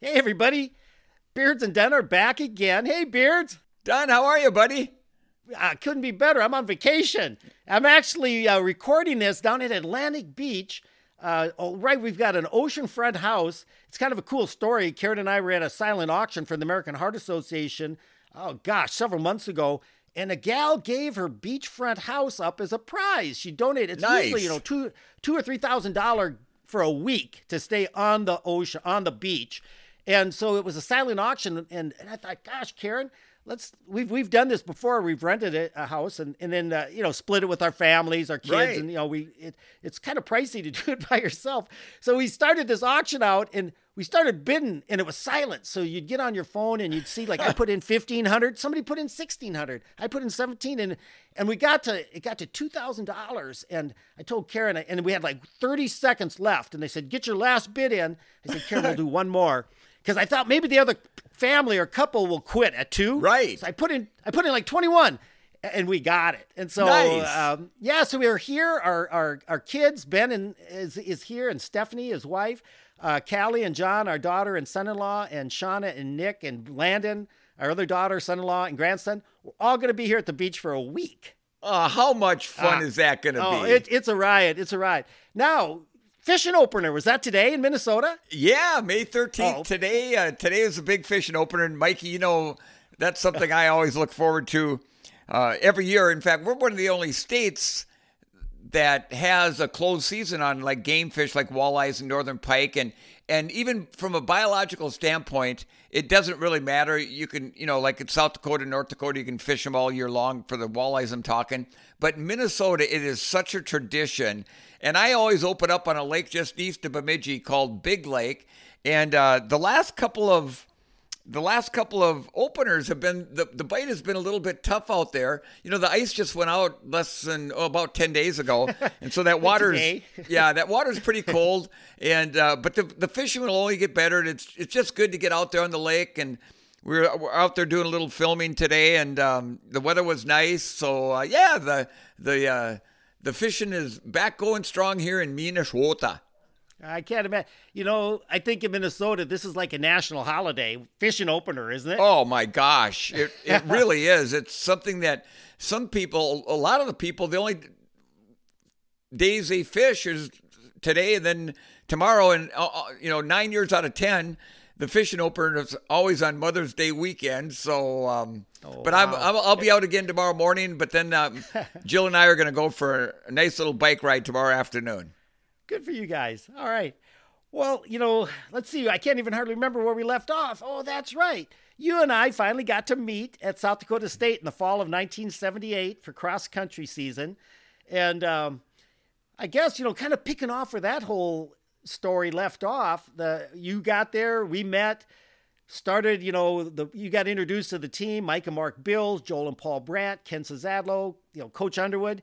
Hey, everybody. Beards and Dun are back again. Hey, Beards. Dun, how are you, buddy? I couldn't be better. I'm on vacation. I'm actually uh, recording this down at Atlantic Beach. Uh, oh, right, we've got an oceanfront house. It's kind of a cool story. Karen and I were at a silent auction for the American Heart Association. Oh gosh, several months ago, and a gal gave her beachfront house up as a prize. She donated. It's Nice. usually you know two two or three thousand dollar for a week to stay on the ocean on the beach, and so it was a silent auction. And, and I thought, gosh, Karen, let's we've we've done this before. We've rented a, a house and and then uh, you know split it with our families, our kids, Right. and you know we it, it's kind of pricey to do it by yourself. So we started this auction out and. We started bidding and it was silent. So you'd get on your phone and you'd see like I put in fifteen hundred, somebody put in sixteen hundred, I put in seventeen, and and we got to it got to two thousand dollars. And I told Karen, and we had like thirty seconds left, and they said get your last bid in. I said Karen, we'll do one more because I thought maybe the other family or couple will quit at two. Right. So I put in I put in like twenty one. And we got it, and so Nice. um, yeah. So we are here. Our our our kids, Ben and is is here, and Stephanie, his wife, uh, Callie and John, our daughter and son-in-law, and Shauna and Nick and Landon, our other daughter, son-in-law, and grandson. We're all going to be here at the beach for a week. Uh, how much fun is that going to Oh, be? it, it's a riot! It's a riot. Now, fishing opener was that today in Minnesota? yeah, May 13th. Oh. Today, uh, today is a big fishing opener. And Mikey, you know, that's something I always look forward to uh, every year. In fact, we're one of the only states that has a closed season on like game fish like walleyes and northern pike and and even from a biological standpoint it doesn't really matter you can you know like in south dakota north dakota you can fish them all year long for the walleyes i'm talking but in minnesota it is such a tradition and i always open up on a lake just east of bemidji called big lake and uh, the last couple of the last couple of openers have been the, the bite has been a little bit tough out there. You know, the ice just went out less than oh, about ten days ago, and so that water's yeah, that water's pretty cold. And uh, but the the fishing will only get better. And it's it's just good to get out there on the lake and. We're, we're out there doing a little filming today, and um, the weather was nice. So uh, yeah, the the uh, the fishing is back going strong here in Minnesota. I can't imagine. You know, I think in Minnesota this is like a national holiday, fishing opener, isn't it? Oh my gosh, it it really is. It's something that some people, a lot of the people, the only days they fish is today and then tomorrow, and uh, uh, you know, nine years out of ten, the fishing opener is always on Mother's Day weekend. So, um, but I'm, wow. I'm I'll be out again tomorrow morning. But then um, Jill and I are going to go for a nice little bike ride tomorrow afternoon. Good for you guys. All right. Well, you know, let's see. I can't even hardly remember where we left off. Oh, that's right. You and I finally got to meet at South Dakota State in the fall of 1978 for cross country season. And um, I guess, you know, kind of picking off where that whole story left off, the you got there, we met, started, you know, the you got introduced to the team, Mike and Mark Bills, Joel and Paul Brandt, Ken Cezadlo, you know, Coach Underwood.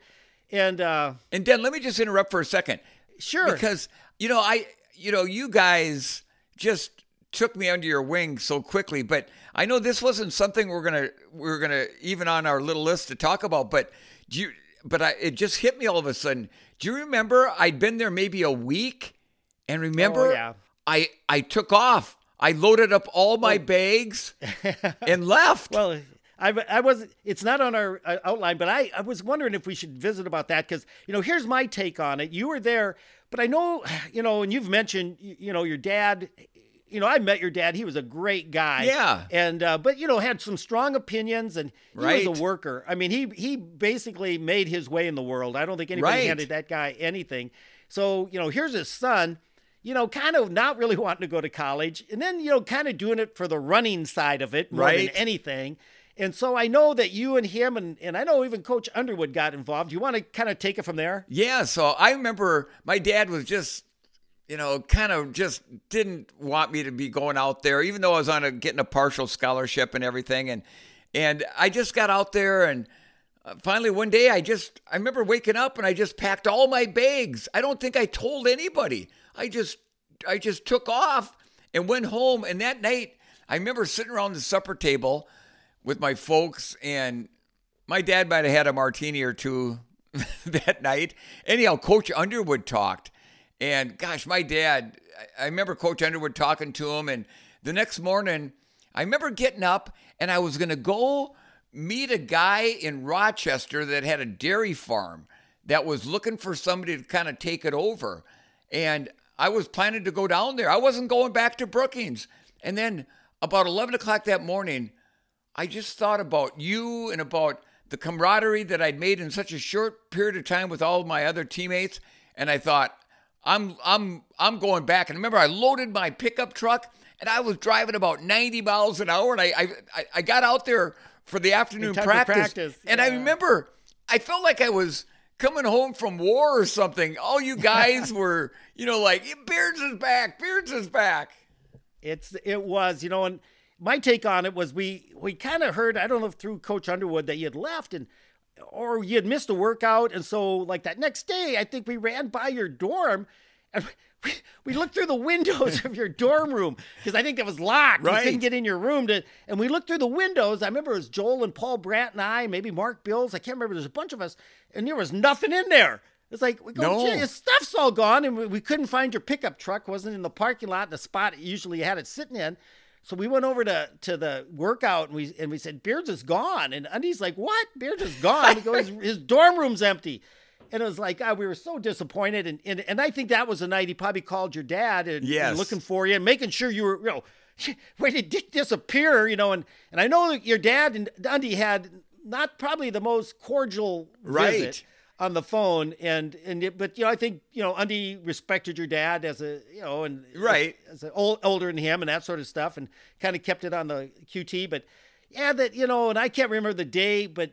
And uh, And Dan, let me just interrupt for a second. sure. Because you know, I you know, you guys just took me under your wing so quickly, but I know this wasn't something we're gonna we're gonna even on our little list to talk about. But do you? But I, it just hit me all of a sudden. Do you remember I'd been there maybe a week, and remember Oh, yeah. I I took off. I loaded up all my bags and left. Well, I, I was. It's not on our uh, outline, but I, I was wondering if we should visit about that because you know here's my take on it. You were there, but I know you know, and you've mentioned you, you know your dad. You know, I met your dad. He was a great guy. Yeah. and uh, but you know had some strong opinions, and he Right. was a worker. I mean, he he basically made his way in the world. I don't think anybody Right. handed that guy anything. So you know, here's his son. You know, kind of not really wanting to go to college, and then you know, kind of doing it for the running side of it more Right. than anything. And so I know that you and him and, and I know even Coach Underwood got involved. You want to kind of take it from there? Yeah, so I remember my dad was just, you know, kind of just didn't want me to be going out there, even though I was on a getting a partial scholarship and everything, and and I just got out there and. Uh, finally, one day, I just I remember waking up and I just packed all my bags. I don't think I told anybody. I just I just took off and went home. And that night, I remember sitting around the supper table with my folks, and my dad might have had a martini or two that night. Anyhow, Coach Underwood talked, and gosh, my dad, I- remember Coach Underwood talking to him, and the next morning, I remember getting up and I was going to go meet a guy in Rochester that had a dairy farm that was looking for somebody to kind of take it over. And I was planning to go down there. I wasn't going back to Brookings. And then about 11 o'clock that morning, I just thought about you and about the camaraderie that I'd made in such a short period of time with all of my other teammates. And I thought, I'm I'm I'm going back. And remember, I loaded my pickup truck and I was driving about 90 miles an hour. And I I, I got out there for the afternoon practice. practice. And I remember I felt like I was coming home from war or something. All you guys were, you know, like Beards is back, Beards is back. It's it was, you know, and my take on it was we we kind of heard I don't know if through Coach Underwood that you had left and or you had missed a workout, and so like that next day, I think we ran by your dorm and. We, we looked through the windows of your dorm room because I think it was locked. Right. We couldn't get in your room to, and we looked through the windows. I remember it was Joel and Paul Brandt and I, maybe Mark Bills. I can't remember. There's a bunch of us, and there was nothing in there. It's like we go, No. Your stuff's all gone, and we, we couldn't find your pickup truck. wasn't in the parking lot, the spot it usually had it sitting in. So we went over to to the workout and we and we said Beards is gone, and Undy's like, "What? Beards is gone?" He goes, "His dorm room's empty." And it was like, God, we were so disappointed, and, and and I think that was the night he probably called your dad and, and looking for you and making sure you were, you know, where did Dick disappear, you know? And and I know that your dad and Undy had not probably the most cordial Right. visit on the phone and and it, but you know I think you know Undy respected your dad as a you know and Right. as, as a old, older than him and that sort of stuff and kind of kept it on the QT but yeah that you know and I can't remember the day but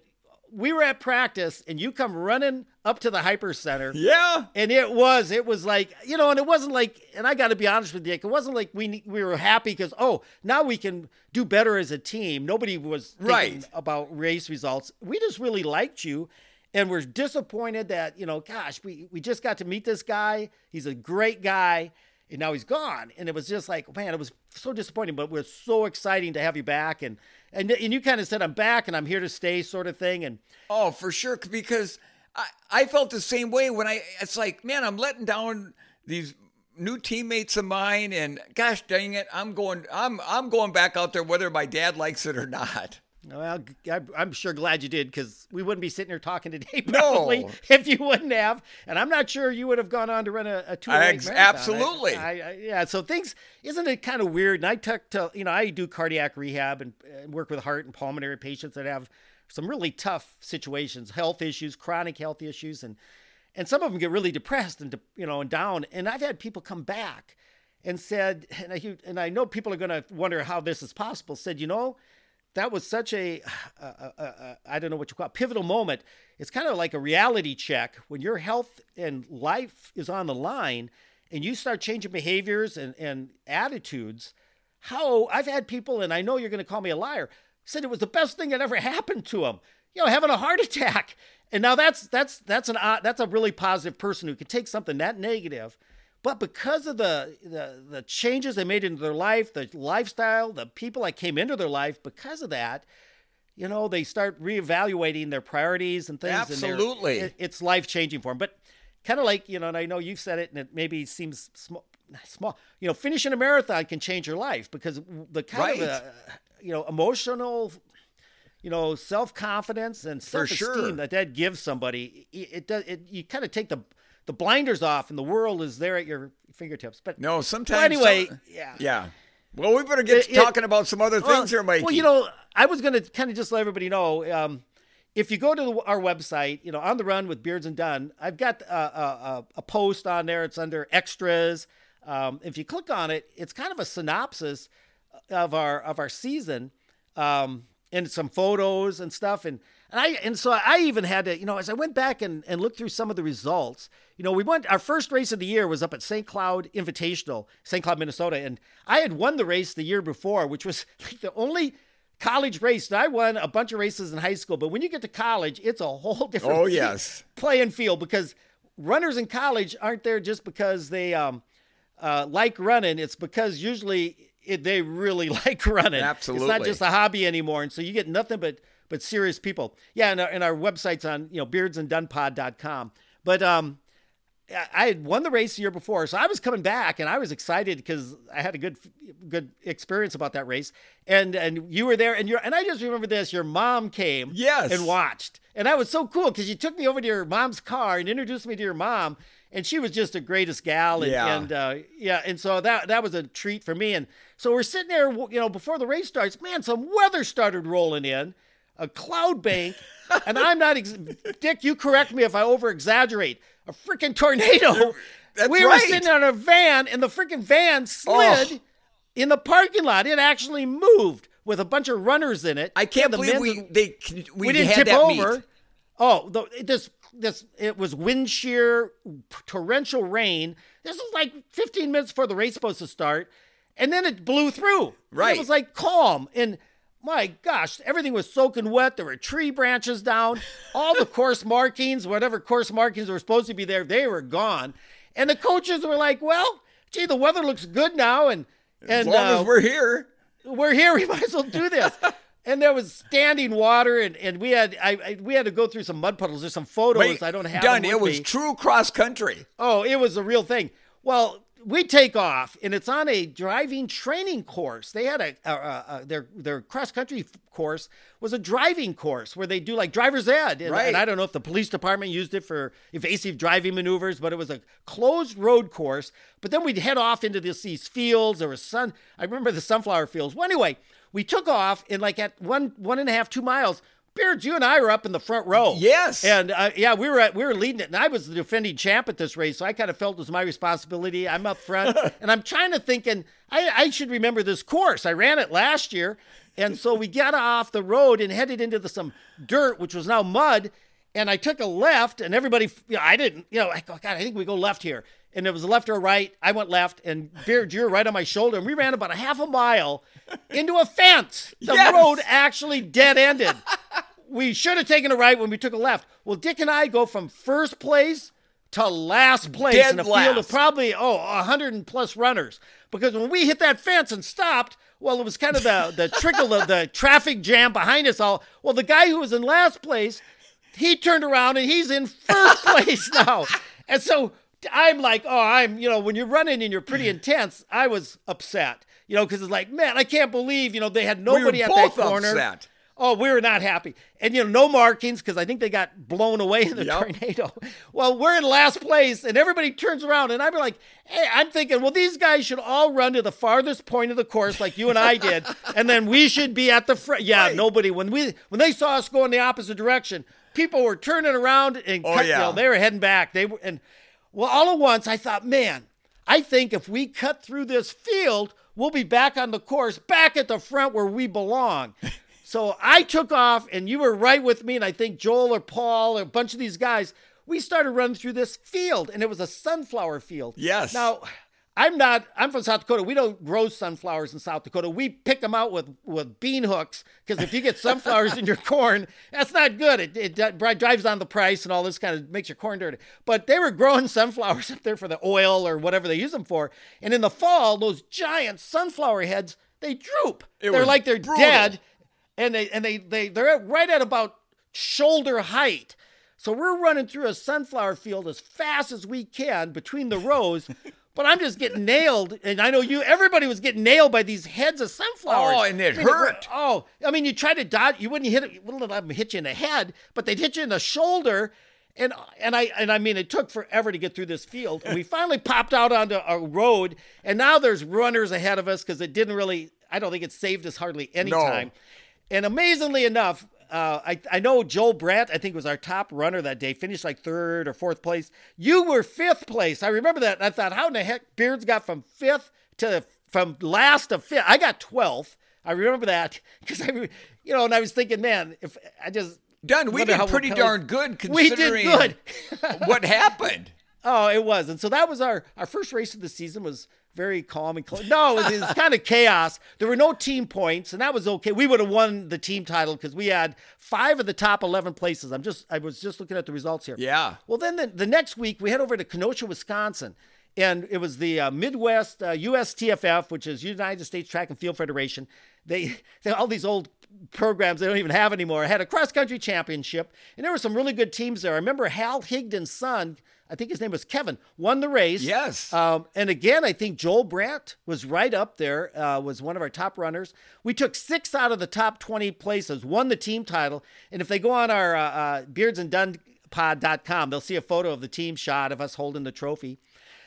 we were at practice and you come running up to the hyper center Yeah. and it was it was like you know and it wasn't like and i got to be honest with you, it wasn't like we we were happy because oh now we can do better as a team nobody was thinking Right. about race results we just really liked you and we're disappointed that you know gosh we we just got to meet this guy he's a great guy and now he's gone and it was just like man it was so disappointing but we're so exciting to have you back and and, and you kind of said i'm back and i'm here to stay sort of thing and Oh, for sure. Because I, I felt the same way when I, it's like, man, I'm letting down these new teammates of mine and gosh dang it, I'm going, I'm, I'm going back out there whether my dad likes it or not. Well, I- I'm sure glad you did because we wouldn't be sitting here talking today No. probably if you wouldn't have, and I'm not sure you would have gone on to run a, a two Ex- absolutely. I, I, yeah. So things isn't it kind of weird? And I took to you know I do cardiac rehab and, and work with heart and pulmonary patients that have some really tough situations, health issues, chronic health issues, and and some of them get really depressed and you know and down. And I've had people come back and said, and I and I know people are going to wonder how this is possible. Said, you know, that was such a I don't know what you call it, pivotal moment. It's kind of like a reality check when your health and life is on the line, and you start changing behaviors and and attitudes. How I've had people, and I know you're going to call me a liar, said it was the best thing that ever happened to him. You know, having a heart attack, and now that's that's that's an odd- that's a really positive person who can take something that negative but because of the, the the changes they made into their life, the lifestyle, the people that came into their life, because of that, you know, they start reevaluating their priorities and things. and Absolutely. it- it's life changing for them. But kind of like you know, and I know you've said it, and it maybe seems small. Small, you know, finishing a marathon can change your life because the kind of uh, Right. You know emotional you know, self confidence and self esteem sure. that that gives somebody, it, it does. It, you kind of take the the blinders off, and the world is there at your fingertips. But No, sometimes. Anyway, some- yeah. Yeah. Well, we better get It- to it- talking about some other well, things here, Mike. Well, you know, I was going to kind of just let everybody know. Um, if you go to the, our website, you know, on the run with Beards and Dun, I've got a, a, a, a post on there. It's under extras. Um, if you click on it, it's kind of a synopsis of our of our season, um, and some photos and stuff. And and I and so I even had to, you know, as I went back and, and looked through some of the results, you know, we went our first race of the year was up at St. Cloud Invitational, St. Cloud, Minnesota, and I had won the race the year before, which was like the only college race. And I won a bunch of races in high school, but when you get to college, it's a whole different Oh, yes. playing field because runners in college aren't there just because they um, uh, like running. It's because usually it, they really like running. Absolutely, It's not just a hobby anymore. And so you get nothing but but serious people. Yeah, and our, and our website's on, you know, beardsanddunpod.com. But um I had won the race the year before, so I was coming back, and I was excited because I had a good good experience about that race. And and you were there, and you and I just remember this: your mom came, Yes. and watched, and that was so cool because you took me over to your mom's car and introduced me to your mom, and she was just the greatest gal, and Yeah. and uh, yeah, and so that that was a treat for me. And so we're sitting there, you know, before the race starts, man, some weather started rolling in, a cloud bank, and I'm not, ex- Dick, you correct me if I over exaggerate, a freaking tornado. That's we were sitting on a van, and the freaking van slid Oh. in the parking lot. It actually moved with a bunch of runners in it. I can't The believe we they we, we, didn't tip over. meet. Oh, the, this this it was wind shear, torrential rain. This was like 15 minutes before the race supposed to start, and then it blew through. And Right. it was like calm and. My gosh, everything was soaking wet. There were tree branches down. All the course markings, whatever course markings were supposed to be there, they were gone. And the coaches were like, "Well, gee, the weather looks good now, and As and long uh, as we're here. we're here. We might as well do this. And there was standing water, and, and we had I, I we had to go through some mud puddles. There's some photos Wait, I don't have. done. It was me. true cross country. Oh, it was a real thing. Well, we take off, and it's on a driving training course. They had a, a, a, a their their cross country course was a driving course where they do like driver's ed. And, Right. and I don't know if the police department used it for evasive driving maneuvers, but it was a closed road course. But then we'd head off into this, these fields. There was sun. I remember the sunflower fields. Well, anyway, we took off, and like at one one and a half two miles. Beards, you and I were up in the front row. Yes. And uh, yeah, we were at, we were leading it, and I was the defending champ at this race, so I kind of felt it was my responsibility. I'm up front, and I'm trying to think, and I, I should remember this course. I ran it last year, and so we got off the road and headed into the, some dirt, which was now mud. And I took a left, and everybody, you know, I didn't, you know, I go, God, I think we go left here. And it was left or right. I went left, and Beard, you were right on my shoulder, and we ran about a half a mile into a fence. The Yes. road actually dead ended we should have taken a right when we took a left. Well, Dick and I go from first place to last place Dead in a field of probably oh a hundred and plus runners. Because when we hit that fence and stopped, well, it was kind of the the trickle of the traffic jam behind us all. Well, the guy who was in last place, he turned around and he's in first place now. And so I'm like, oh, I'm, you know, when you're running and you're pretty intense, I was upset, you know, because it's like, man, I can't believe, you know, they had We nobody at that corner. upset. Oh, we were not happy. And, you know, no markings because I think they got blown away in the Yep. tornado. Well, we're in last place and everybody turns around and I'm like, hey, I'm thinking, well, these guys should all run to the farthest point of the course like you and I did. and then we should be at the front. Yeah, Right. nobody, when we, when they saw us go in the opposite direction, people were turning around and Oh, cut, you know, they were heading back. They were, and well, all at once I thought, man, I think if we cut through this field, we'll be back on the course, back at the front where we belong. So I took off, and you were right with me. And I think Joel or Paul or a bunch of these guys, we started running through this field, and it was a sunflower field. Yes. Now, I'm not. I'm from South Dakota. We don't grow sunflowers in South Dakota. We pick them out with with bean hooks because if you get sunflowers in your corn, that's not good. It, it dri- drives down the price and all this kind of makes your corn dirty. But they were growing sunflowers up there for the oil or whatever they use them for. And in the fall, those giant sunflower heads they droop. It they're like they're brutal. dead, and they and they they they're right at about shoulder height. So we're running through a sunflower field as fast as we can between the rows. But I'm just getting nailed, and I know you. Everybody was getting nailed by these heads of sunflowers. Oh, and it I mean, hurt. Oh, I mean, you try to dodge. You wouldn't hit it. You wouldn't let them hit you in the head, but they'd hit you in the shoulder. And and I and I mean, it took forever to get through this field. And we finally popped out onto a road, and now there's runners ahead of us because it didn't really. I don't think it saved us hardly any No. time. And amazingly enough, uh, I, I know Joel Brandt, I think, was our top runner that day, finished like third or fourth place. You were fifth place. I remember that. I thought, how in the heck Beards got from fifth to from last to fifth? I got 12th. I remember that because I, you know, and I was thinking, man, if I just Done. We did pretty darn good We considering did good. what happened. Oh, it was. And so that was our our first race of the season was very calm and close. No, it was, was kind of chaos. There were no team points, and that was okay. We would have won the team title because we had five of the top eleven places. I'm just I was just looking at the results here. Yeah. Well, then the, the next week we head over to Kenosha, Wisconsin, and it was the uh, Midwest uh, USTFF, which is United States Track and Field Federation. They, they all these old programs they don't even have anymore. had a cross country championship, and there were some really good teams there. I remember Hal Higdon's son. I think his name was Kevin, won the race. Yes. Um, and again, I think Joel Brandt was right up there, uh, was one of our top runners. We took six out of the top 20 places, won the team title. And if they go on our uh, uh, beardsanddunpod.com, they'll see a photo of the team shot of us holding the trophy.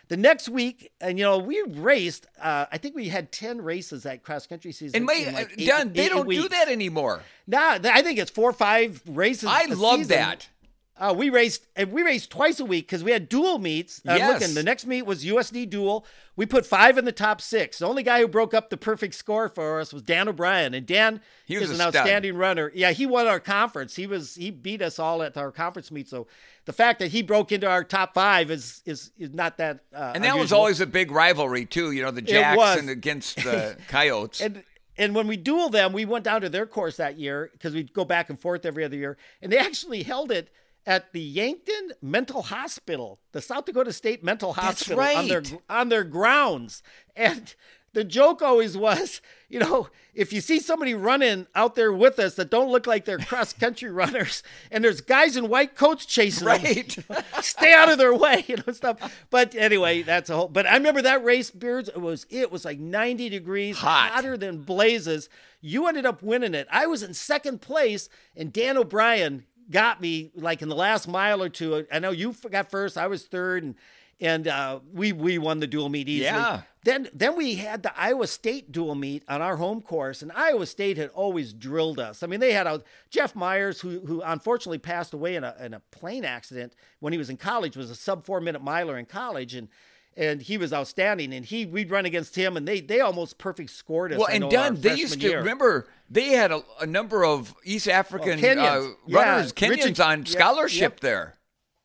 The next week, and you know, we raced. Uh, I think we had ten races that cross country season. And my, like eight, Dun, they don't do that anymore. Nah, I think it's four or five races. I love season. that. Uh, we raced and we raced twice a week because we had dual meets. Uh, yes. Looking, the next meet was USD dual. We put five in the top six. The only guy who broke up the perfect score for us was Dan O'Brien, and Dan he was is an stud. outstanding runner. Yeah, he won our conference. He was he beat us all at our conference meet. So the fact that he broke into our top five is is is not that. Uh, and that unusual. was always a big rivalry too. You know, the Jacks and against the Coyotes. and and when we duel them, we went down to their course that year because we'd go back and forth every other year, and they actually held it at the Yankton Mental Hospital, the South Dakota State Mental Hospital, right. on their on their grounds. And the joke always was, you know, if you see somebody running out there with us that don't look like they're cross country runners, and there's guys in white coats chasing right. them, stay out of their way, you know, stuff. But anyway, that's a whole. But I remember that race, Beards. It was it was like 90 degrees, Hot. hotter than blazes. You ended up winning it. I was in second place, and Dan O'Brien got me like in the last mile or two. I know you got first, I was third, and and uh, we we won the dual meet easily. Yeah. Then then we had the Iowa State dual meet on our home course, and Iowa State had always drilled us. I mean, they had a Jeff Myers who who unfortunately passed away in a in a plane accident when he was in college, was a sub four minute miler in college, and and he was outstanding. And he we'd run against him, and they they almost perfect scored us. Well, and Dun, they used to year. remember they had a, a number of East African Oh, Kenyans. uh, Yeah, runners, Kenyans Richard- on yeah, scholarship there.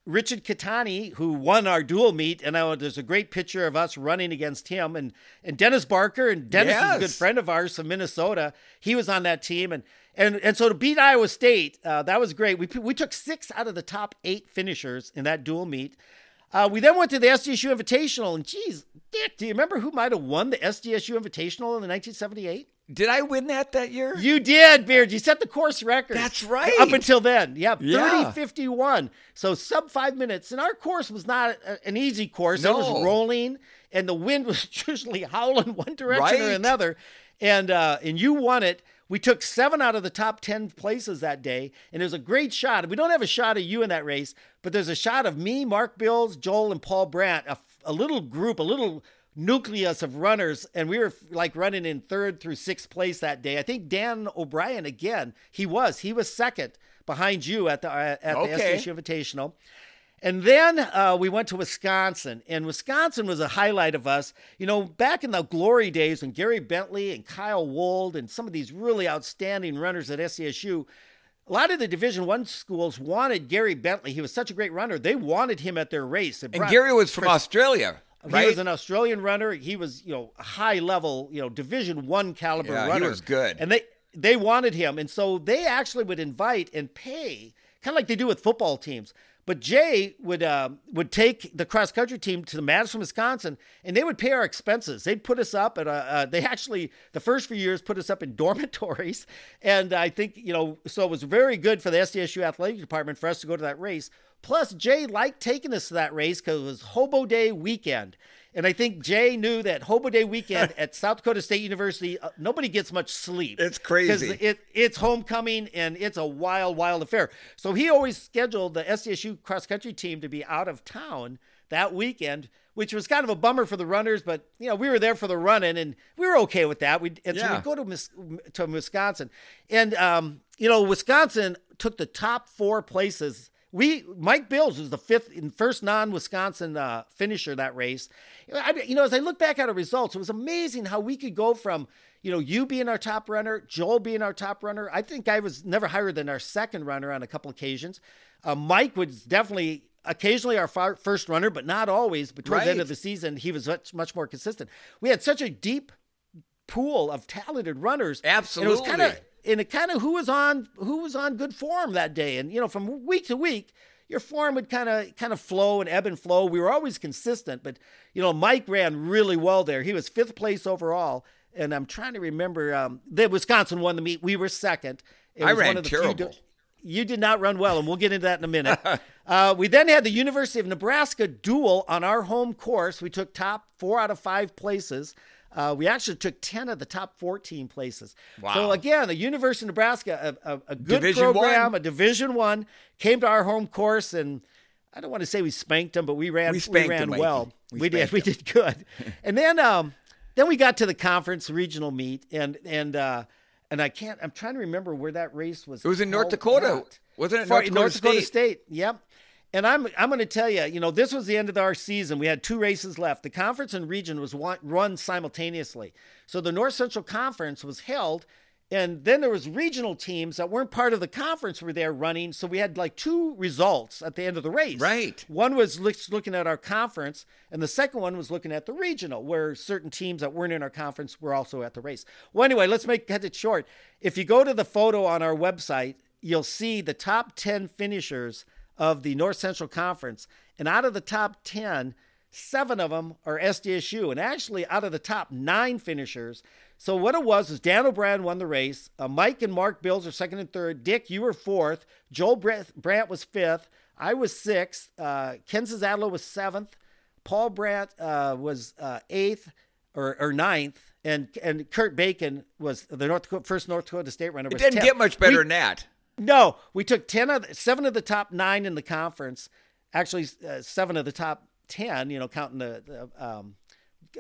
Richard Katani, who won our dual meet, and I, there's a great picture of us running against him, and and Dennis Barker, and Dennis is a good friend of ours from Minnesota. He was on that team, and and and so to beat Iowa State, uh, that was great. We we took six out of the top eight finishers in that dual meet. Uh, we then went to the SDSU Invitational, and geez, Dick, do you remember who might have won the SDSU Invitational in the 1978? Did I win that that year? You did, Beard. You set the course record. That's right. Up until then. Yep. Yeah. 30 51. So sub five minutes. And our course was not a- an easy course. It was rolling and the wind was usually howling one direction or another. And uh, and you won it. We took seven out of the top 10 places that day. And there's a great shot. We don't have a shot of you in that race, but there's a shot of me, Mark Bills, Joel, and Paul Brandt, a, a little group, a little nucleus of runners. And we were like running in third through sixth place that day. I think Dan O'Brien, again, he was. He was second behind you at the, uh, at Okay. the SDSU Invitational. And then uh, we went to Wisconsin, and Wisconsin was a highlight of us. You know, back in the glory days when Gary Bentley and Kyle Wold and some of these really outstanding runners at SDSU, a lot of the Division One schools wanted Gary Bentley. He was such a great runner; they wanted him at their race. And Gary was from Chris- Australia, right? He was an Australian runner. He was, you know, high level, you know, Division One caliber Yeah, he was good. and they they wanted him, and so they actually would invite and pay, kind of like they do with football teams. But Jay would uh, would take the cross country team to the Madison, Wisconsin, and they would pay our expenses. They'd put us up at a, uh, they actually the first few years put us up in dormitories, and I think you know so it was very good for the SDSU athletic department for us to go to that race. Plus, Jay liked taking us to that race because it was Hobo Day weekend. And I think Jay knew that Hobo Day weekend at South Dakota State University, uh, nobody gets much sleep. It's crazy. Because it, it's homecoming and it's a wild, wild affair. So he always scheduled the SDSU cross country team to be out of town that weekend, which was kind of a bummer for the runners. But you know, we were there for the running, and we were okay with that. We and so Yeah. we go to Mis- to Wisconsin, and um, you know, Wisconsin took the top four places. We Mike Bills was the fifth and first non-Wisconsin uh, finisher that race. I, you know, as I look back at our results, it was amazing how we could go from you know you being our top runner, Joel being our top runner. I think I was never higher than our second runner on a couple occasions. Uh, Mike was definitely occasionally our fir- first runner, but not always. But towards the end of the season, he was much much more consistent. We had such a deep pool of talented runners. And it was kind of Absolutely. And it kind of who was on who was on good form that day. And you know, from week to week, your form would kind of kind of flow and ebb and flow. We were always consistent, but you know, Mike ran really well there. He was fifth place overall. And I'm trying to remember um, the Wisconsin won the meet. We were second. It I was ran one of the few terrible. you did not run well, and we'll get into that in a minute. uh, we then had the University of Nebraska duel on our home course. We took top four out of five places. Uh, we actually took 10 of the top 14 places. Wow. So again, the University of Nebraska, a, a, a good Division program, one. a Division One, came to our home course, and I don't want to say we spanked them, but we ran We spanked ran them, well. We We, did. spanked We did good. and then um, then we got to the conference regional meet, and and uh, and I can't. I'm trying to remember where that race was. It was in North Dakota. at. Wasn't it North Dakota State? Yep. And I'm I'm going to tell you, you know, this was the end of our season. We had two races left. The conference and region was one, run simultaneously. So the North Central Conference was held, and then there was regional teams that weren't part of the conference were there running. So we had like two results at the end of the race. Right. One was looking at our conference, and the second one was looking at the regional, where certain teams that weren't in our conference were also at the race. Well, anyway, let's make cut it short. If you go to the photo on our website, you'll see the top 10 finishers of the North Central Conference. And out of the top 10, seven of them are SDSU. And actually, out of the top nine finishers, so what it was is Dan O'Brien won the race. Uh, Mike and Mark Bills are second and third. Dick, you were fourth. Joel Brant, Brandt was fifth. I was sixth. Uh, Ken Zazadlo was seventh. Paul Brandt uh, was uh, eighth or, or ninth. And and Kurt Bacon was the North Dakota, first North Dakota State runner. It didn't 10th. get much better We- than that. No, we took ten of the, seven of the top nine in the conference. Actually, uh, seven of the top ten. You know, counting the, the um,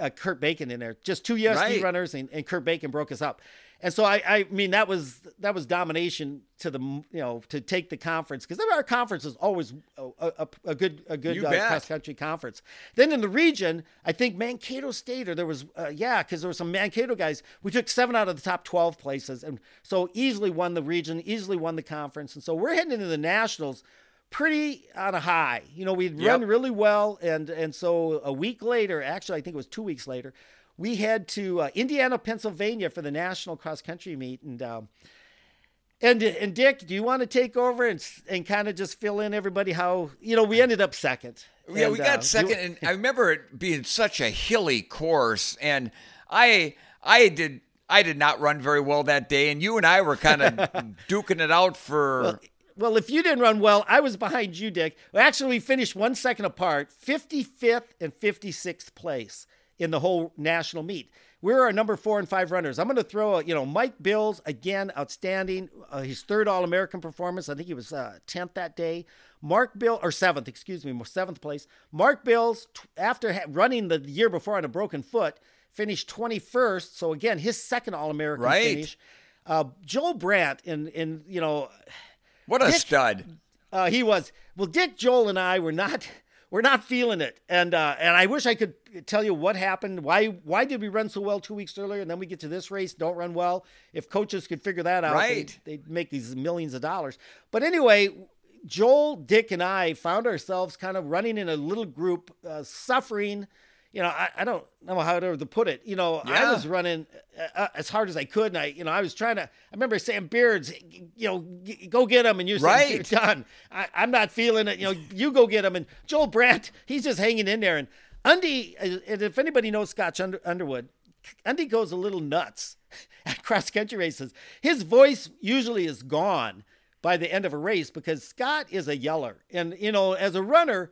uh, Kurt Bacon in there. Just two USD Right. runners, and, and Kurt Bacon broke us up. And so I, I mean, that was that was domination to the you know to take the conference because our conference is always a, a, a good a good uh, cross country conference. Then in the region, I think Mankato State or there was uh, yeah because there were some Mankato guys. We took seven out of the top twelve places, and so easily won the region, easily won the conference, and so we're heading into the nationals pretty on a high. You know, we'd run really well, and and so a week later, actually, I think it was two weeks later, we head to uh, Indiana, Pennsylvania for the national cross country meet, and. Um, and and Dick, do you want to take over and and kind of just fill in everybody how you know we ended up second? Yeah, And, we uh, got you- second, and I remember it being such a hilly course, and I I did I did not run very well that day, and you and I were kind of duking it out for. Well, if you didn't run well, I was behind you, Dick. Well, actually, we finished one second apart, 55th and 56th place in the whole national meet. We're our number four and five runners. I'm going to throw, a, you know, Mike Bills again, outstanding. Uh, his third All American performance. I think he was uh, 10th that day. Mark Bill or seventh, excuse me, seventh place. Mark Bills, t- after ha- running the year before on a broken foot, finished 21st. So again, his second All American Right. finish. Uh, Joel Brandt in in you know what a Dick- stud! uh, he was. Well, Dick, Joel, and I were not. We're not feeling it, and uh, and I wish I could tell you what happened. Why why did we run so well two weeks earlier, and then we get to this race don't run well? If coaches could figure that out, Right. they'd, they'd make these millions of dollars. But anyway, Joel, Dick, and I found ourselves kind of running in a little group, uh, suffering. You know, I, I don't know how to put it. You know, I was running uh, uh, as hard as I could, and I, you know, I was trying to. I remember saying, "Beards, you know, g- go get him," and you're saying, Right. "You're done." I, I'm not feeling it. You know, you go get him. And Joel Brandt, he's just hanging in there. And Undy, uh, and if anybody knows Scott Under, Underwood, Undy goes a little nuts at cross country races. His voice usually is gone by the end of a race because Scott is a yeller. And, you know, as a runner,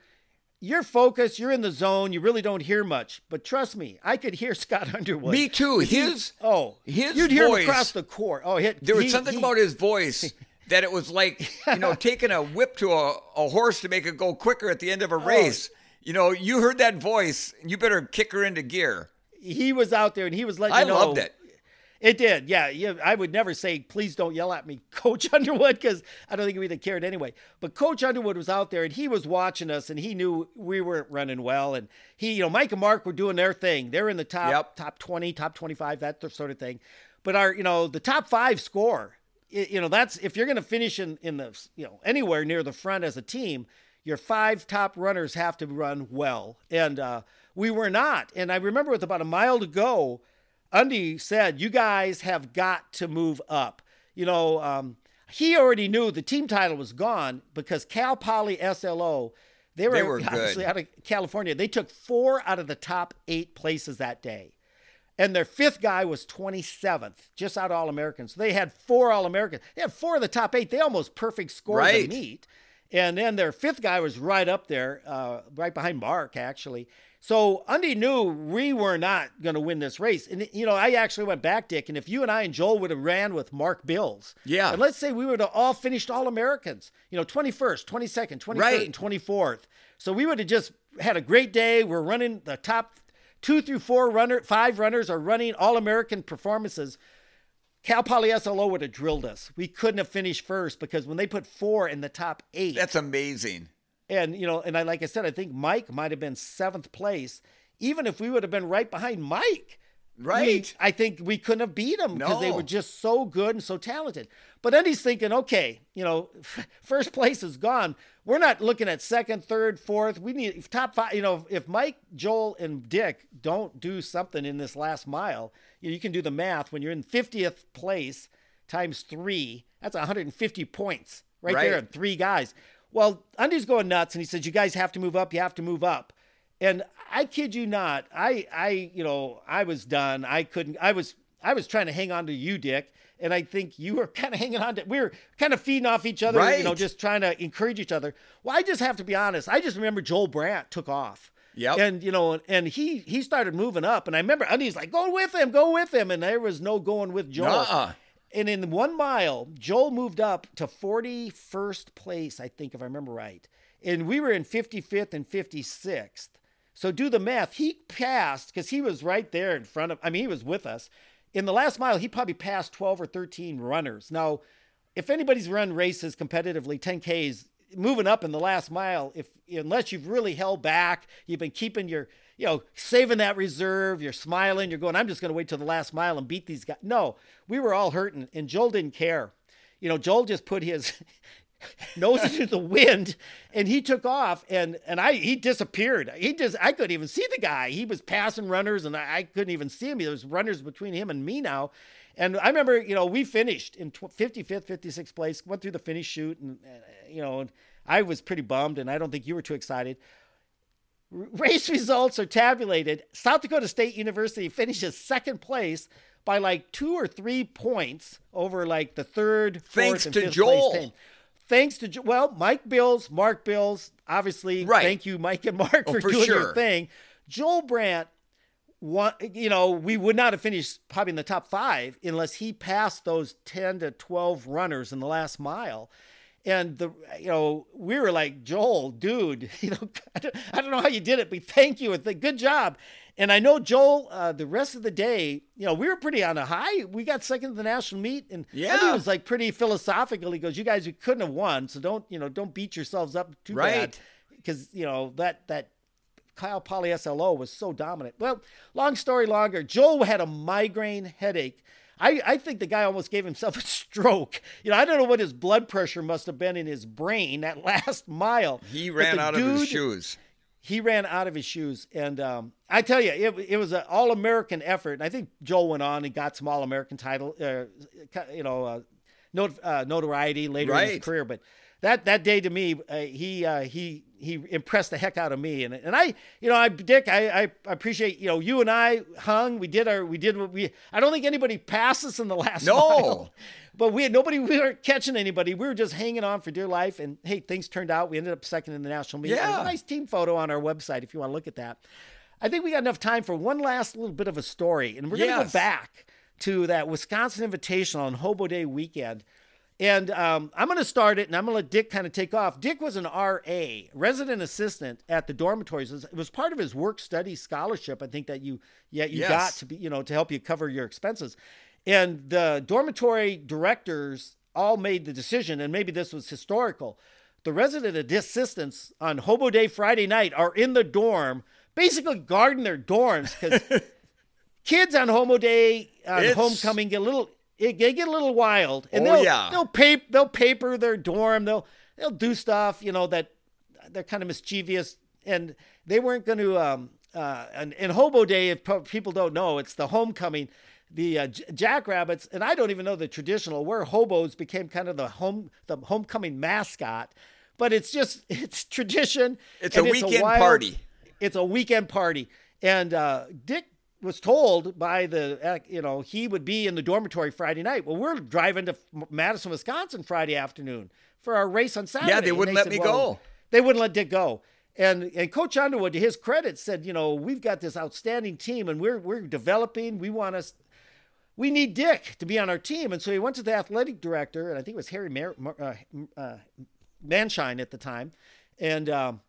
you're focused, you're in the zone, you really don't hear much. But trust me, I could hear Scott Underwood. Me too. His Oh, his you'd hear voice- him across the court. Oh, hit, there was he- something he- about his voice that it was like you know taking a whip to a, a horse to make it go quicker at the end of Oh. a race. You know, you heard that voice, you better kick her into gear. He was out there and he was letting I you know. loved it. It did, yeah. yeah. I would never say, please don't yell at me, Coach Underwood, because I don't think we'd have cared anyway. But Coach Underwood was out there and he was watching us and he knew we weren't running well. And he, you know, Mike and Mark were doing their thing. They're in the top, Yep. top 20, top 25, that sort of thing. But our, you know, the top five score, you know, that's if you're going to finish in, in the, you know, anywhere near the front as a team, your five top runners have to run well. And uh, we were not. And I remember with about a mile to go, Undy said, "You guys have got to move up." You know, um, he already knew the team title was gone because Cal Poly SLO, they were, They were obviously good. out of California. They took four out of the top eight places that day, and their fifth guy was 27th, just out All Americans. So they had four All Americans. They had four of the top eight. They almost perfect scores Right. to meet. And then their fifth guy was right up there, uh, right behind Mark, actually. So Undy knew we were not going to win this race. And, you know, I actually went back, Dick, and if you and I and Joel would have ran with Mark Bills, Yeah. and let's say we would have all finished All Americans, you know, 21st, 22nd, 23rd, Right. and 24th. So we would have just had a great day. We're running the top two through four runner, five runners are running All American performances. Cal Poly SLO would have drilled us. We couldn't have finished first because when they put four in the top eight, That's amazing. And you know, and I like I said, I think Mike might have been seventh place. Even if we would have been right behind Mike, we- Right. I think we couldn't have beat them because they were just so good and so talented. But then he's thinking, okay, you know, first place is gone. We're not looking at second, third, fourth. We need top five. You know, if Mike, Joel, and Dick don't do something in this last mile, you, you can do the math. When you're in 50th place times three, that's 150 points right, Right. there, and three guys. Well, Undy's going nuts, and he says, "You guys have to move up. You have to move up." And I kid you not, I, I, you know, I was done. I couldn't. I was, I was trying to hang on to you, Dick, and I think you were kind of hanging on to. We were kind of feeding off each other, you know, just trying to encourage each other. Well, I just have to be honest. I just remember Joel Brandt took off. Yep. And you know, and he he started moving up, and I remember Undy's like, "Go with him, go with him," and there was no going with Joel. Nuh-uh. And in one mile, Joel moved up to 41st place, I think, if I remember right. And we were in 55th and 56th. So do the math. He passed because he was right there in front of, I mean, he was with us. In the last mile, he probably passed 12 or 13 runners. Now, if anybody's run races competitively, 10Ks, moving up in the last mile, if unless you've really held back, you've been keeping your, you know, saving that reserve, you're smiling, you're going, I'm just going to wait till the last mile and beat these guys. No, we were all hurting, and Joel didn't care. You know, Joel just put his nose into the wind and he took off and and I he disappeared. He just I couldn't even see the guy. He was passing runners and I, I couldn't even see him. There was runners between him and me now. And I remember, you know, we finished in 55th, 56th place, went through the finish shoot and you know, and I was pretty bummed and I don't think you were too excited. Race results are tabulated. South Dakota State University finishes second place by like two or three points over like the third, fourth, Thanks and to fifth Joel. place team. Thanks to well, Mike Bills, Mark Bills, obviously. Right. Thank you, Mike and Mark, Oh, for, for doing sure. your thing. Joel Brandt, one, you know, we would not have finished probably in the top five unless he passed those ten to twelve runners in the last mile. And the you know we were like Joel, dude, you know I don't, I don't know how you did it, but thank you good job. And I know Joel, uh, the rest of the day, you know, we were pretty on a high. We got second to the national meet, and Yeah. he was like pretty philosophical. He goes, "You guys, you couldn't have won, so don't you know, don't beat yourselves up too bad, because you know that that Cal Poly SLO was so dominant. Well, long story longer, Joel had a migraine headache. I, I think the guy almost gave himself a stroke. You know, I don't know what his blood pressure must have been in his brain that last mile. He ran out of his shoes. He ran out of his shoes. And um, I tell you, it, it was an all American effort. And I think Joel went on and got some all American title, uh, you know, uh, not, uh, notoriety later in his career. But that, that day to me, uh, he, uh, he, he impressed the heck out of me. And, and I, you know, I, Dick, I, I appreciate, you know, you and I hung, we did our, we did what we, I don't think anybody passed us in the last No. mile. But we had nobody, we weren't catching anybody. We were just hanging on for dear life. And hey, things turned out. We ended up second in the national meet. Yeah. a nice team photo on our website if you want to look at that. I think we got enough time for one last little bit of a story. And we're going to go back to that Wisconsin Invitational on Hobo Day weekend. And um, I'm going to start it and I'm going to let Dick kind of take off. Dick was an RA, resident assistant at the dormitories. It was- part of his work study scholarship, I think, that you, yeah, you Yes. got to be, you know, to help you cover your expenses. And the dormitory directors all made the decision, and maybe this was historical. The resident assistants on Hobo Day Friday night are in the dorm, basically guarding their dorms because kids on Hobo Day on It's- homecoming get a little it, they get a little wild, and Oh, they'll yeah. they'll paper they'll paper their dorm. They'll they'll do stuff you know that they're kind of mischievous, and they weren't going to. Um, uh, and, and Hobo Day, if people don't know, it's the homecoming. The uh, J- Jackrabbits, and I don't even know the traditional where hobos became kind of the home the homecoming mascot, but it's just it's tradition. It's a weekend wild- party. it's a weekend party. And uh, Dick was told by the, uh, you know, he would be in the dormitory Friday night. Well, we're driving to Madison, Wisconsin Friday afternoon for our race on Saturday. Yeah, they wouldn't let said, me well, go. They wouldn't let Dick go. And and Coach Underwood, to his credit, said, you know, we've got this outstanding team, and we're we're developing. We want us, we need Dick to be on our team. And so he went to the athletic director, and I think it was Harry Mar- uh, uh, Manshine at the time, and um,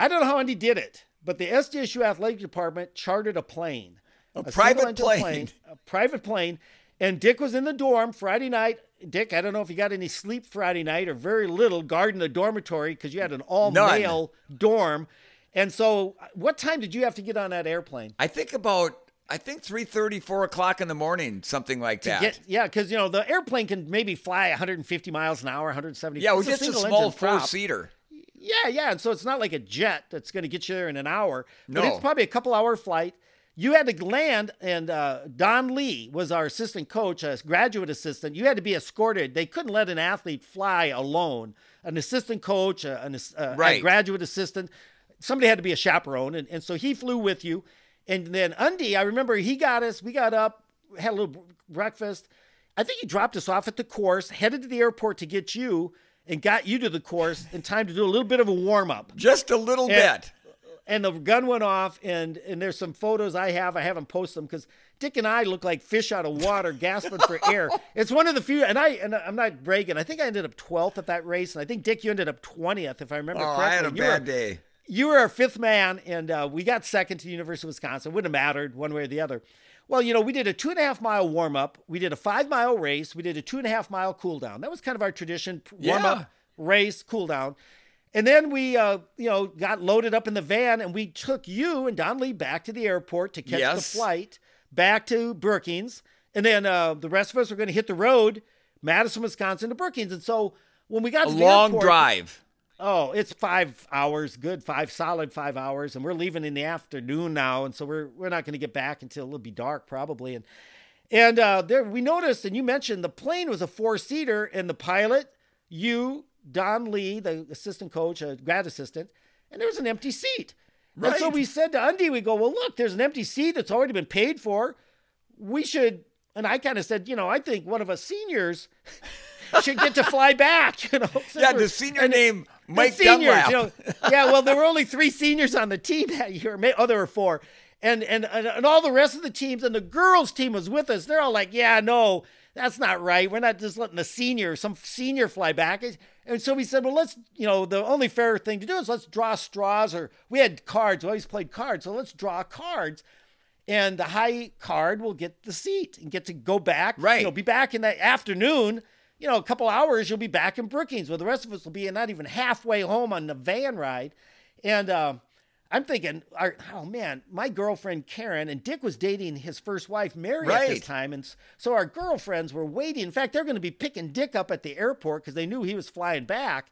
I don't know how Undy did it, but the SDSU athletic department chartered a plane, a, private single-engine plane. a private plane, and Dick was in the dorm Friday night. Dick, I don't know if you got any sleep Friday night or very little guarding the dormitory because you had an all male dorm. And so, what time did you have to get on that airplane? I think about I think 3:30, 4 o'clock in the morning, something like that. Get, yeah, because you know the airplane can maybe fly 150 miles an hour, 170. yeah, it was it's just a, single small four seater. Yeah, yeah, and so it's not like a jet that's going to get you there in an hour. But No. it's probably a couple hour flight. You had to land, and uh, Don Lee was our assistant coach, a graduate assistant. You had to be escorted. They couldn't let an athlete fly alone. An assistant coach, a, an, ass- uh, a graduate assistant, somebody had to be a chaperone, and, and so he flew with you. And then Undy, I remember he got us. We got up, had a little breakfast. I think he dropped us off at the course, headed to the airport to get you, and got you to the course in time to do a little bit of a warm up Just a little And- bit. and the gun went off and and there's some photos i have i haven't posted them because dick and i look like fish out of water gasping for air it's one of the few and i and i'm not bragging i think i ended up 12th at that race and i think dick you ended up 20th if i remember Oh, correctly I had a you were- bad day. you were our fifth man, and uh, we got second to the University of Wisconsin. Wouldn't have mattered one way or the other. Well, you know, we did a two and a half mile warm up. We did a five mile race. We did a two and a half mile cool down. That was kind of our tradition: warm Yeah. up, race, cool down. And then we, uh, you know, got loaded up in the van, and we took you and Don Lee back to the airport to catch Yes. the flight back to Brookings. And then uh, the rest of us were going to hit the road, Madison, Wisconsin, to Brookings. And so when we got A to the long airport- drive. Oh, it's five hours, good five, solid five hours, and we're leaving in the afternoon now, and so we're we're not going to get back until it'll be dark probably. And and uh, there we noticed, and you mentioned the plane was a four seater, and the pilot, you, Don Lee, the assistant coach, a grad assistant, and there was an empty seat. And so we said to Undy, we go, well, look, there's an empty seat that's already been paid for. We should, and I kind of said, you know, I think one of us seniors should get to fly back. You know, Yeah, the senior and- name the seniors, you know, yeah, well, there were only three seniors on the team that year. Oh, there were four. And, and and and all the rest of the teams and the girls team was with us. They're all like, "Yeah, no, that's not right. We're not just letting the senior, some senior fly back." And so we said, "Well, let's, you know, the only fair thing to do is let's draw straws." Or we had cards. We always played cards, so let's draw cards. And the high card will get the seat and get to go back. Right. You know, be back in that afternoon. You know, a couple hours, you'll be back in Brookings, where the rest of us will be not even halfway home on the van ride. And uh, I'm thinking, our, oh man, my girlfriend Karen and Dick was dating his first wife Mary at this time, and so our girlfriends were waiting. In fact, they're going to be picking Dick up at the airport because they knew he was flying back.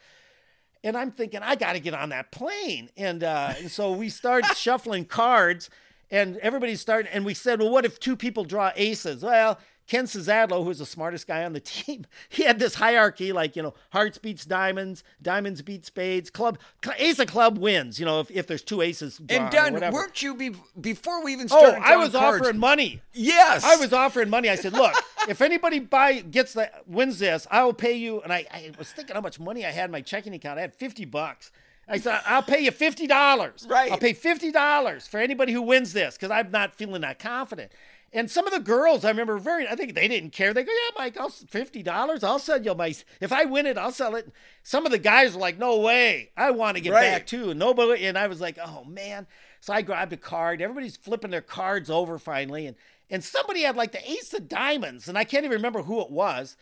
And I'm thinking, I got to get on that plane. And, uh, and so we started shuffling cards, and everybody's starting. And we said, well, what if two people draw aces? Well, Ken Cezadlo, who's the smartest guy on the team, he had this hierarchy like, you know, hearts beats diamonds, diamonds beat spades, club, cl- ace of club wins, you know, if, if there's two aces. drawn And or weren't you be, before we even oh, started? Oh. I was cards- offering money. Yes, I was offering money. I said, "Look, if anybody buy gets the wins this, I will pay you." And I, I was thinking how much money I had in my checking account. I had fifty bucks. I said, "I'll pay you fifty dollars. Right. I'll pay fifty dollars for anybody who wins this because I'm not feeling that confident." And some of the girls, I remember very, I think they didn't care. They go, "Yeah, Mike, I'll fifty dollars. I'll sell you my. If I win it, I'll sell it." Some of the guys were like, "No way, I want to get Right. back too." And nobody, and I was like, "Oh man." So I grabbed a card. Everybody's flipping their cards over finally, and and somebody had like the ace of diamonds, and I can't even remember who it was.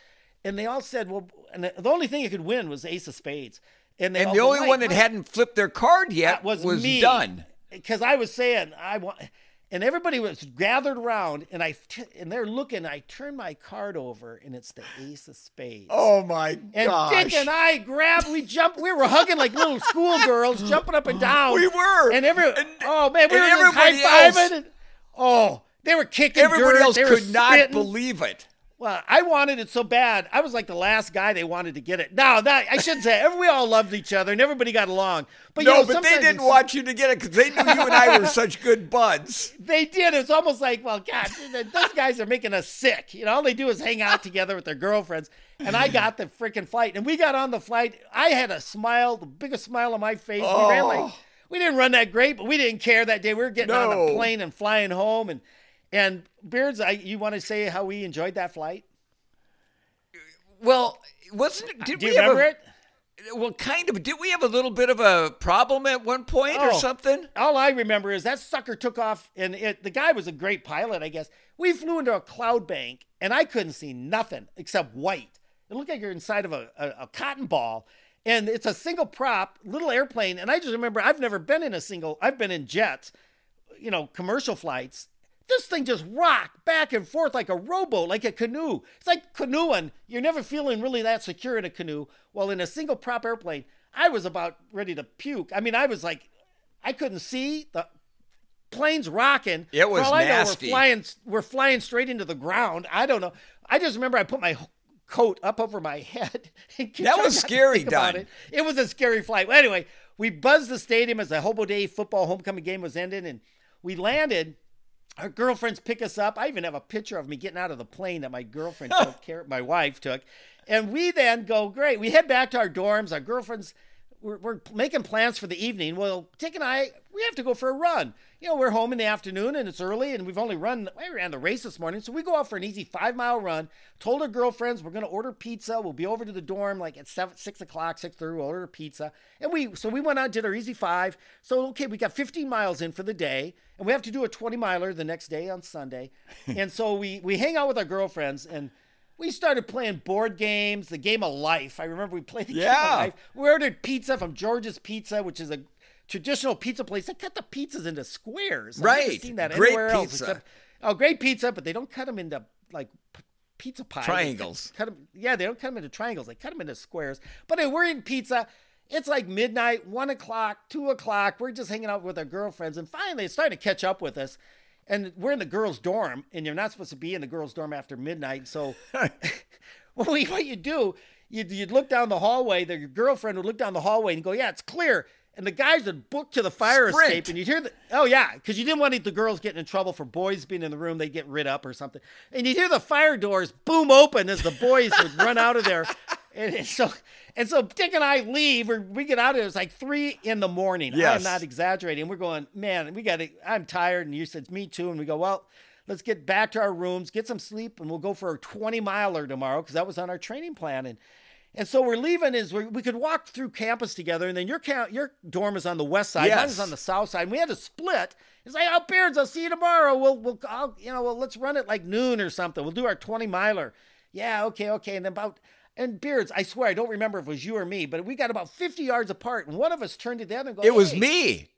And they all said, "Well," and the, only thing it could win was ace of spades. And they and all the only "Mike, one that Mike." hadn't flipped their card yet was, was me. done. because I was saying I want, and everybody was gathered around, and I t- and they're looking. I turn my card over, and it's the ace of spades. Oh my god! And gosh! Dick and I grabbed, we jumped, we were hugging like little schoolgirls, jumping up and down. We were. And every, And- oh man, we were high fiving. And, oh, they were kicking Everybody dirt, else they could not believe it. Well, I wanted it so bad. I was like the last guy they wanted to get it. No, that I shouldn't say. We all loved each other and everybody got along. But no, you know, but they didn't want you to get it because they knew you and I were such good buds. They did. It's almost like, well, God, those guys are making us sick. You know, all they do is hang out together with their girlfriends. And I got the freaking flight, and we got on the flight. I had a smile, the biggest smile on my face. We ran like Oh. we didn't run that great, but we didn't care that day. We were getting on No. a plane and flying home. And and Beards, I, you want to say how we enjoyed that flight? Well, wasn't it? Did Do we you have remember a, it? Well, kind of. Did we have a little bit of a problem at one point or Oh. something? All I remember is that sucker took off, and it, the guy was a great pilot, I guess. We flew into a cloud bank, and I couldn't see nothing except white. It looked like you're inside of a, a, a cotton ball, and it's a single prop little airplane. And I just remember I've never been in a single. I've been in jets, you know, commercial flights. This thing just rocked back and forth like a rowboat, like a canoe. It's like canoeing. You're never feeling really that secure in a canoe. Well, in a single prop airplane, I was about ready to puke. I mean, I was like, I couldn't see the plane's rocking. It was For I know, nasty. we're flying. We're flying straight into the ground. I don't know. I just remember I put my coat up over my head. That was scary done. It. it was a scary flight. Well, anyway, we buzzed the stadium as the Hobo Day football homecoming game was ending, and we landed. Our girlfriends pick us up. I even have a picture of me getting out of the plane that my girlfriend took care, my wife took. And we then go, great. We head back to our dorms. Our girlfriends, we're, we're making plans for the evening. Well, Dick and I, we have to go for a run. You know, we're home in the afternoon and it's early and we've only run, we ran the race this morning. So we go out for an easy five mile run. Told our girlfriends we're going to order pizza. We'll be over to the dorm like at seven, six o'clock, six thirty. We'll order pizza. And we, so we went out, did our easy five. So, okay, we got 15 miles in for the day and we have to do a 20 miler the next day on Sunday. and so we, we hang out with our girlfriends and we started playing board games, the game of life. I remember we played the game of life. We ordered pizza from George's Pizza, which is a traditional pizza place. They cut the pizzas into squares. I've Right. seen that Great anywhere else. pizza. Except, oh, great pizza, but they don't cut them into like p- pizza pie. They cut- Triangles. Cut, them. Yeah, they don't cut them into triangles. They cut them into squares. But anyway, we're eating pizza. It's like midnight, one o'clock, two o'clock. We're just hanging out with our girlfriends, and finally, it's starting to catch up with us. And we're in the girls' dorm, and you're not supposed to be in the girls' dorm after midnight. So, what, you do, you'd, you'd look down the hallway. The, your girlfriend would look down the hallway and go, "Yeah, it's clear." And the guys would book to the fire Sprint. escape, and you'd hear the oh yeah, because you didn't want the girls getting in trouble for boys being in the room. They'd get rid up or something. And you'd hear the fire doors boom open as the boys would run out of there. And and so and so Dick and I leave. Or we get out of there. It's like three in the morning. I'm not exaggerating. We're going, man. We got to. I'm tired. And you said me too. And we go, well, let's get back to our rooms, get some sleep, and we'll go for a 20 miler tomorrow because that was on our training plan. And and so we're leaving is we we could walk through campus together, and then your camp, your dorm is on the west side, mine is on the south side. And we had to split. It's like, oh, Beards, I'll see you tomorrow. We'll we'll I'll, you know, well, let's run it like noon or something. We'll do our 20 miler. Yeah, okay, okay. And then about and Beards, I swear I don't remember if it was you or me, but we got about 50 yards apart, and one of us turned to the other and go, It was "Hey." me.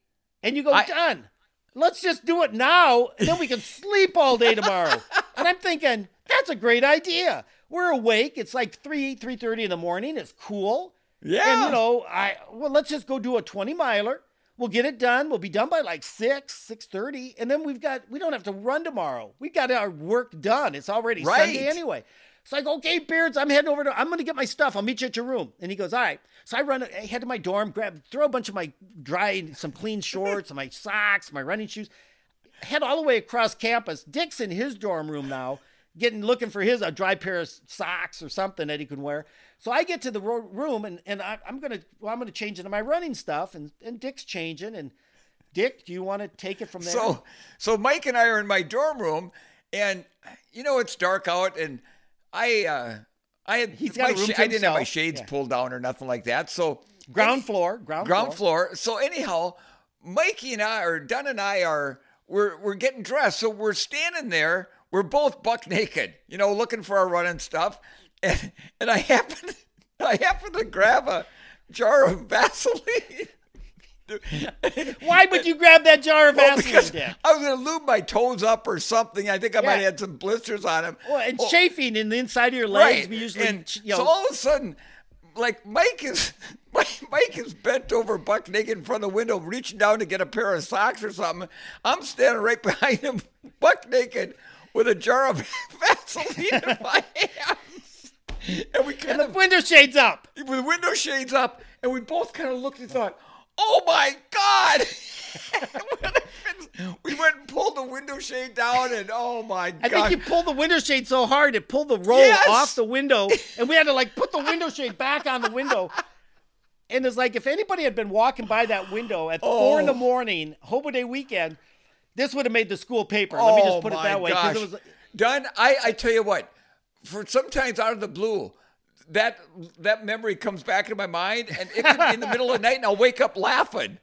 And you go, I- done. Let's just do it now, and then we can sleep all day tomorrow. and I'm thinking, that's a great idea. We're awake. It's like three, three thirty in the morning. It's cool. Yeah. And you know, I well, let's just go do a 20 miler. We'll get it done. We'll be done by like six, six thirty, and then we've got we don't have to run tomorrow. We got our work done. It's already Right. Sunday anyway. It's like, okay, Beards, I'm heading over to, I'm going to get my stuff. I'll meet you at your room. And he goes, all right. So I run, I head to my dorm, grab, throw a bunch of my dry, some clean shorts, my socks, my running shoes, head all the way across campus. Dick's in his dorm room now, getting, looking for his, a dry pair of socks or something that he can wear. So I get to the ro- room and, and I, I'm going to, well, I'm going to change into my running stuff and, and Dick's changing. And Dick, do you want to take it from there? So, so Mike and I are in my dorm room, and you know it's dark out, and I, uh, I had He's got my a room sh- I didn't have my shades Yeah. pulled down or nothing like that. So ground floor, ground, ground floor. floor. So anyhow, Mikey and I, or Dun and I, are we're we're getting dressed. So we're standing there. We're both buck naked, you know, looking for our running stuff, and and I happen I happen to grab a jar of Vaseline. Why would you grab that jar of Well, Vaseline, I was going to lube my toes up or something. I think I might have had some blisters on them. Well, and Oh, chafing in the inside of your legs. right. We usually, and you know, so all of a sudden, like Mike is Mike, is bent over, buck naked in front of the window, reaching down to get a pair of socks or something. I'm standing right behind him, buck naked, with a jar of Vaseline in my hands. And we kind And the of window shades up. with the window shades up, and we both kind of looked and thought, "Oh my god!" we went and pulled the window shade down, and oh my god! I think you pulled the window shade so hard it pulled the roll Yes. off the window, and we had to like put the window shade back on the window. And it's like if anybody had been walking by that window at four in the Oh. morning, Hobo Day weekend, this would have made the school paper. Let me just oh put it Oh that way. gosh. It was, Done. I, I tell you what, for sometimes out of the blue, that that memory comes back into my mind, and it could be in the middle of the night, and I'll wake up laughing.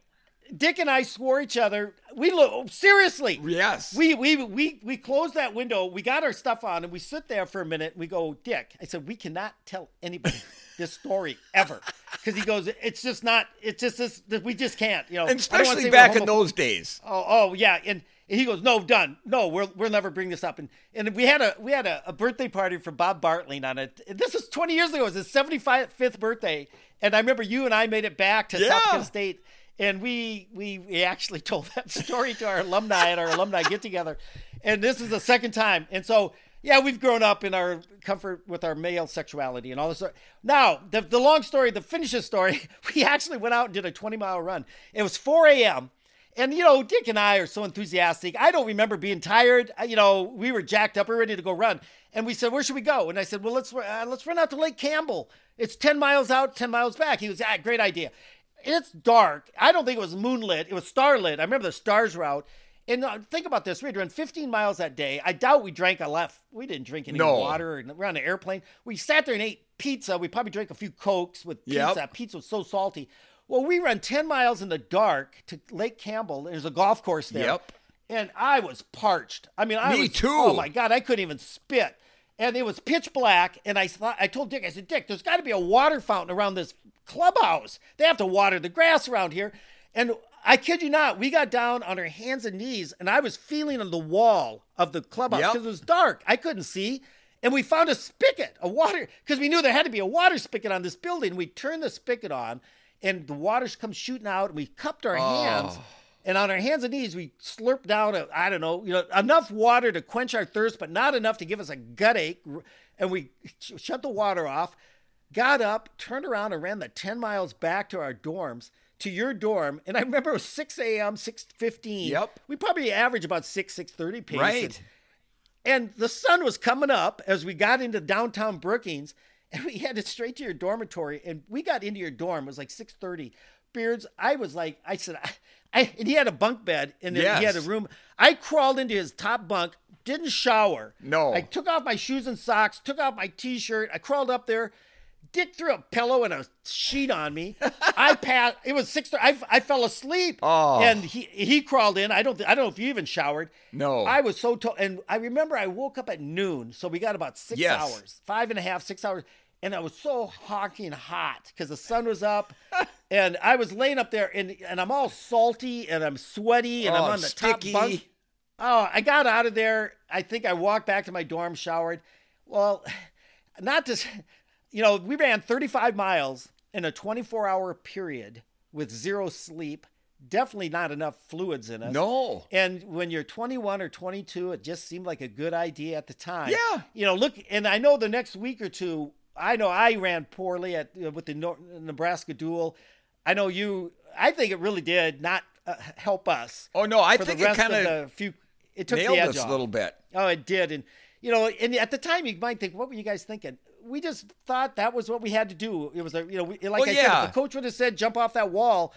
Dick and I swore each other. We look seriously. Yes. We we we we closed that window. We got our stuff on, and we sit there for a minute. And we go, Dick. I said we cannot tell anybody this story ever because he goes, it's just not. It's just this. We just can't. You know, and I don't wanna especially back in those days. Oh, oh yeah, and, and he goes, no, done. No, we'll we'll never bring this up. And and we had a we had a, a birthday party for Bob Bartling on it. This was 20 years ago. It was his 75th birthday, and I remember you and I made it back to Yeah. South Dakota State. And we, we we actually told that story to our alumni at our alumni get together, and this is the second time. And so yeah, we've grown up in our comfort with our male sexuality and all this. Now the the long story, the finish of the story, we actually went out and did a 20 mile run. It was 4 a.m. And you know, Dick and I are so enthusiastic. I don't remember being tired. You know, we were jacked up, we were ready to go run, and we said, "Where should we go?" And I said, "Well, let's uh, let's run out to Lake Campbell. It's ten miles out, ten miles back." He was, "Ah, great idea." It's dark. I don't think it was moonlit. It was starlit. I remember the stars were out. And uh, think about this: we had run 15 miles that day. I doubt we drank a left. We didn't drink any No. water. We're on an airplane. We sat there and ate pizza. We probably drank a few cokes with pizza. Yep. Pizza was so salty. Well, we ran 10 miles in the dark to Lake Campbell. There's a golf course there. Yep. And I was parched. I mean, I Me was, oh too. Oh my God, I couldn't even spit. And it was pitch black. And I thought, I told Dick, I said, Dick, there's got to be a water fountain around this clubhouse. They have to water the grass around here. And I kid you not, we got down on our hands and knees, and I was feeling on the wall of the clubhouse Yep. because it was dark. I couldn't see. And we found a spigot, a water, because we knew there had to be a water spigot on this building. We turned the spigot on, and the water's come shooting out, and we cupped our oh. hands. And on our hands and knees, we slurped down, a, I don't know, you know, enough water to quench our thirst, but not enough to give us a gut ache. And we sh- shut the water off, got up, turned around, and ran the 10 miles back to our dorms, to your dorm. And I remember it was 6 a.m., 6.15. Yep. We probably average about 6, 6.30 pace. Right. And the sun was coming up as we got into downtown Brookings, and we headed straight to your dormitory. And we got into your dorm. It was like six thirty. Beards, I was like, I said, I, I and he had a bunk bed, and then he had a room. I crawled into his top bunk, didn't shower. No. I took off my shoes and socks, took off my t-shirt. I crawled up there. Dick threw a pillow and a sheet on me. I passed. It was six. I, I fell asleep. Oh. And he he crawled in. I don't. I don't know if you even showered. No. I was so to- and I remember I woke up at noon, so we got about six Yes. hours, five and a half, six hours, and I was so hawking hot because the sun was up, and I was laying up there, and and I'm all salty and I'm sweaty and Oh, I'm on the sticky. top bunk. Oh, I got out of there. I think I walked back to my dorm, showered. Well, not to, you know, we ran 35 miles in a 24 hour period with zero sleep. Definitely not enough fluids in us. No. And when you're 21 or 22, it just seemed like a good idea at the time. Yeah. You know, look, and I know the next week or two, I know I ran poorly at uh, with the Nebraska duel. I know you. I think it really did not uh, help us. Oh no, I think it kind of few. It took nailed the edge us off. a little bit. Oh, it did, and you know, and at the time you might think, what were you guys thinking? We just thought that was what we had to do. It was a, you know, we, like Well, I said, yeah. if the coach would have said jump off that wall,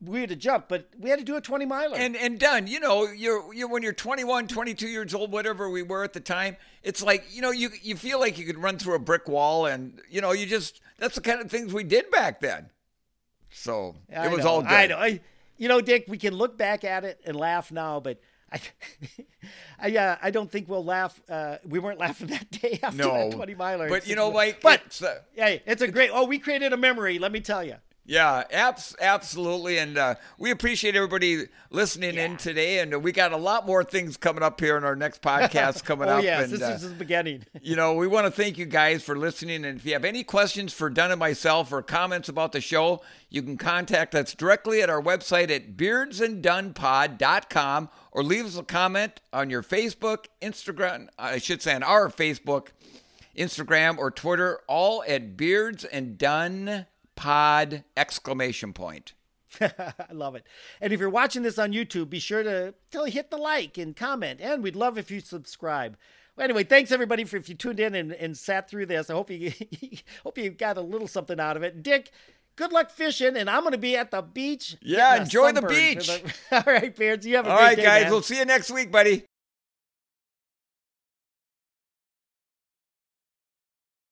we had to jump, but we had to do a 20 miler. And and done. You know, you're you're when you're 21, 22 years old, whatever we were at the time. It's like you know you you feel like you could run through a brick wall, and you know you just that's the kind of things we did back then. So I it was know, all good. I know. I, you know, Dick, we can look back at it and laugh now, but I, I, uh, I don't think we'll laugh. Uh, we weren't laughing that day after No, that 20 miler. but you know, Mike, but it's, uh, yeah, it's a great. Oh, we created a memory. Let me tell you. Yeah, abs- absolutely. And uh, we appreciate everybody listening in today. And we got a lot more things coming up here in our next podcast coming oh up. yes, and, this uh, is the beginning. you know, we want to thank you guys for listening. And if you have any questions for Dun and myself or comments about the show, you can contact us directly at our website at beardsanddunpod.com or leave us a comment on your Facebook, Instagram, I should say on our Facebook, Instagram, or Twitter, all at Beards and Dun Pod exclamation point. I love it. And if you're watching this on YouTube, be sure to hit the like and comment. And we'd love if you subscribe. Anyway, thanks everybody for if you tuned in and, and sat through this. I hope you hope you got a little something out of it. Dick, good luck fishing, and I'm going to be at the beach. Yeah, enjoy the beach. All right, Beards, you have a All great right, day, guys. man. We'll see you next week, buddy.